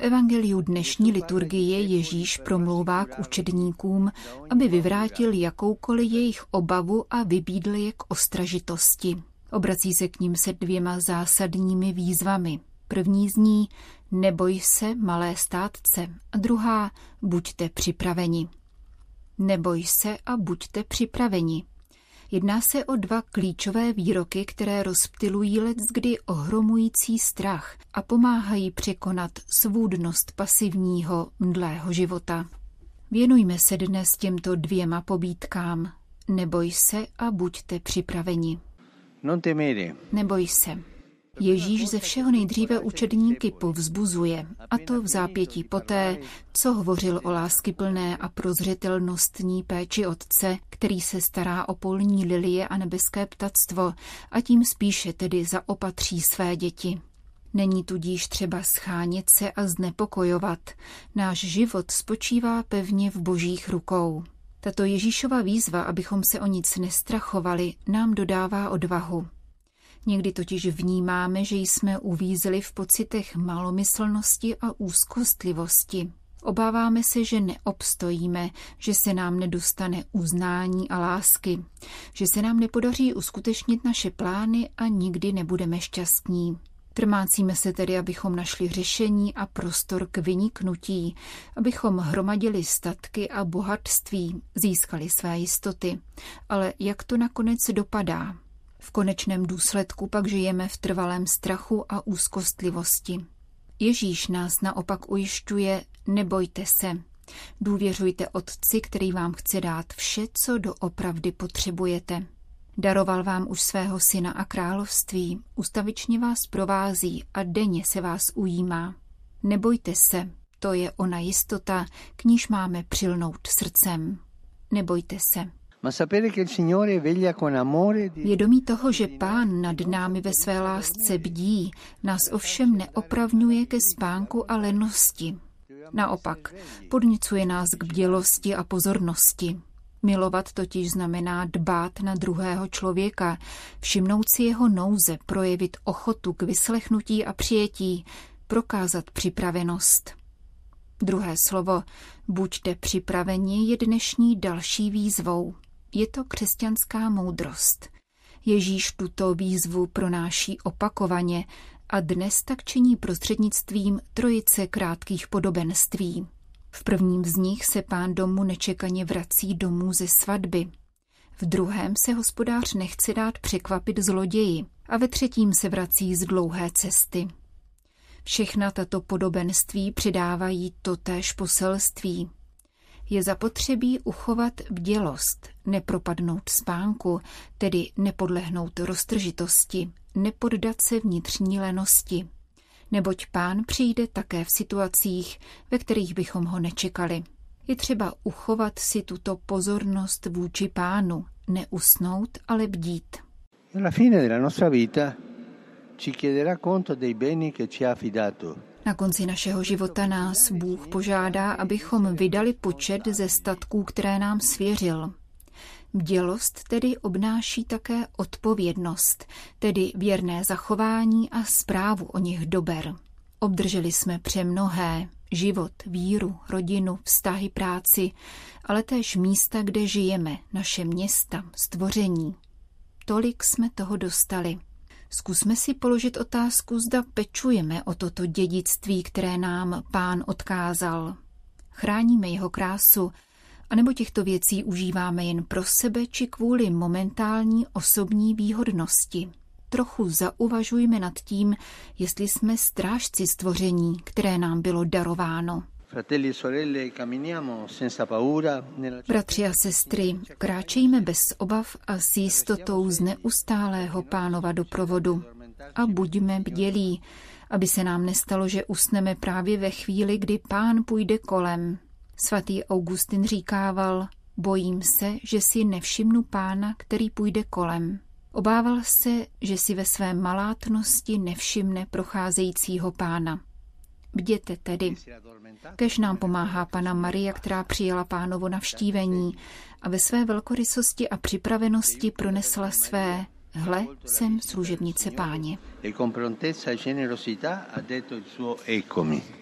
evangeliu dnešní liturgie Ježíš promlouvá k učedníkům, aby vyvrátil jakoukoliv jejich obavu a vybídl je k ostražitosti. Obrací se k ním se dvěma zásadními výzvami. První z ní neboj se, malé státce, a druhá buďte připraveni. Neboj se a buďte připraveni. Jedná se o dva klíčové výroky, které rozptilují let kdy ohromující strach a pomáhají překonat svůdnost pasivního, mdlého života. Věnujme se dnes těmto dvěma pobídkám. Neboj se a buďte připraveni. Neboj se. Ježíš ze všeho nejdříve učedníky povzbuzuje, a to v zápětí poté, co hovořil o láskyplné a prozřetelnostní péči Otce, který se stará o polní lilie a nebeské ptactvo a tím spíše tedy zaopatří své děti. Není tudíž třeba schánět se a znepokojovat. Náš život spočívá pevně v božích rukou. Tato Ježíšova výzva, abychom se o nic nestrachovali, nám dodává odvahu. Někdy totiž vnímáme, že jsme uvízli v pocitech malomyslnosti a úzkostlivosti. Obáváme se, že neobstojíme, že se nám nedostane uznání a lásky, že se nám nepodaří uskutečnit naše plány a nikdy nebudeme šťastní. Trmácíme se tedy, abychom našli řešení a prostor k vyniknutí, abychom hromadili statky a bohatství, získali své jistoty. Ale jak to nakonec dopadá? V konečném důsledku pak žijeme v trvalém strachu a úzkostlivosti. Ježíš nás naopak ujišťuje, nebojte se, důvěřujte Otci, který vám chce dát vše, co doopravdy potřebujete. Daroval vám už svého syna a království, ustavičně vás provází a denně se vás ujímá. Nebojte se, to je ona jistota, k níž máme přilnout srdcem. Nebojte se. Vědomí toho, že Pán nad námi ve své lásce bdí, nás ovšem neopravňuje ke spánku a lenosti. Naopak, podnicuje nás k bdělosti a pozornosti. Milovat totiž znamená dbát na druhého člověka, všimnout si jeho nouze, projevit ochotu k vyslechnutí a přijetí, prokázat připravenost. Druhé slovo, buďte připraveni, je dnešní další výzvou. Je to křesťanská moudrost. Ježíš tuto výzvu pronáší opakovaně a dnes tak činí prostřednictvím trojice krátkých podobenství. V prvním z nich se pán domu nečekaně vrací domů ze svatby. V druhém se hospodář nechce dát překvapit zloději a ve třetím se vrací z dlouhé cesty. Všechna tato podobenství přidávají totéž poselství je zapotřebí uchovat bdělost, nepropadnout spánku, tedy nepodlehnout roztržitosti, nepoddat se vnitřní lenosti. Neboť pán přijde také v situacích, ve kterých bychom ho nečekali. Je třeba uchovat si tuto pozornost vůči pánu, neusnout, ale bdít. La fine della nostra vita ci chiederà conto dei beni che ci ha affidato. Na konci našeho života nás Bůh požádá, abychom vydali počet ze statků, které nám svěřil. Bdělost tedy obnáší také odpovědnost, tedy věrné zachování a zprávu o nich dober. Obdrželi jsme přemnohé, život, víru, rodinu, vztahy, práci, ale též místa, kde žijeme, naše města, stvoření. Tolik jsme toho dostali – Zkusme si položit otázku, zda pečujeme o toto dědictví, které nám pán odkázal. Chráníme jeho krásu, anebo těchto věcí užíváme jen pro sebe či kvůli momentální osobní výhodnosti. Trochu zauvažujme nad tím, jestli jsme strážci stvoření, které nám bylo darováno. E Bratři a sestry, kráčejme bez obav a s jistotou z neustálého pánova doprovodu. A buďme bdělí, aby se nám nestalo, že usneme právě ve chvíli, kdy pán půjde kolem. Svatý Augustin říkával, bojím se, že si nevšimnu pána, který půjde kolem. Obával se, že si ve své malátnosti nevšimne procházejícího pána. Bděte tedy. Kež nám pomáhá Pana Maria, která přijela pánovo navštívení a ve své velkorysosti a připravenosti pronesla své Hle, jsem služebnice páně. E con prontezza e generosità ha detto il suo eccomi.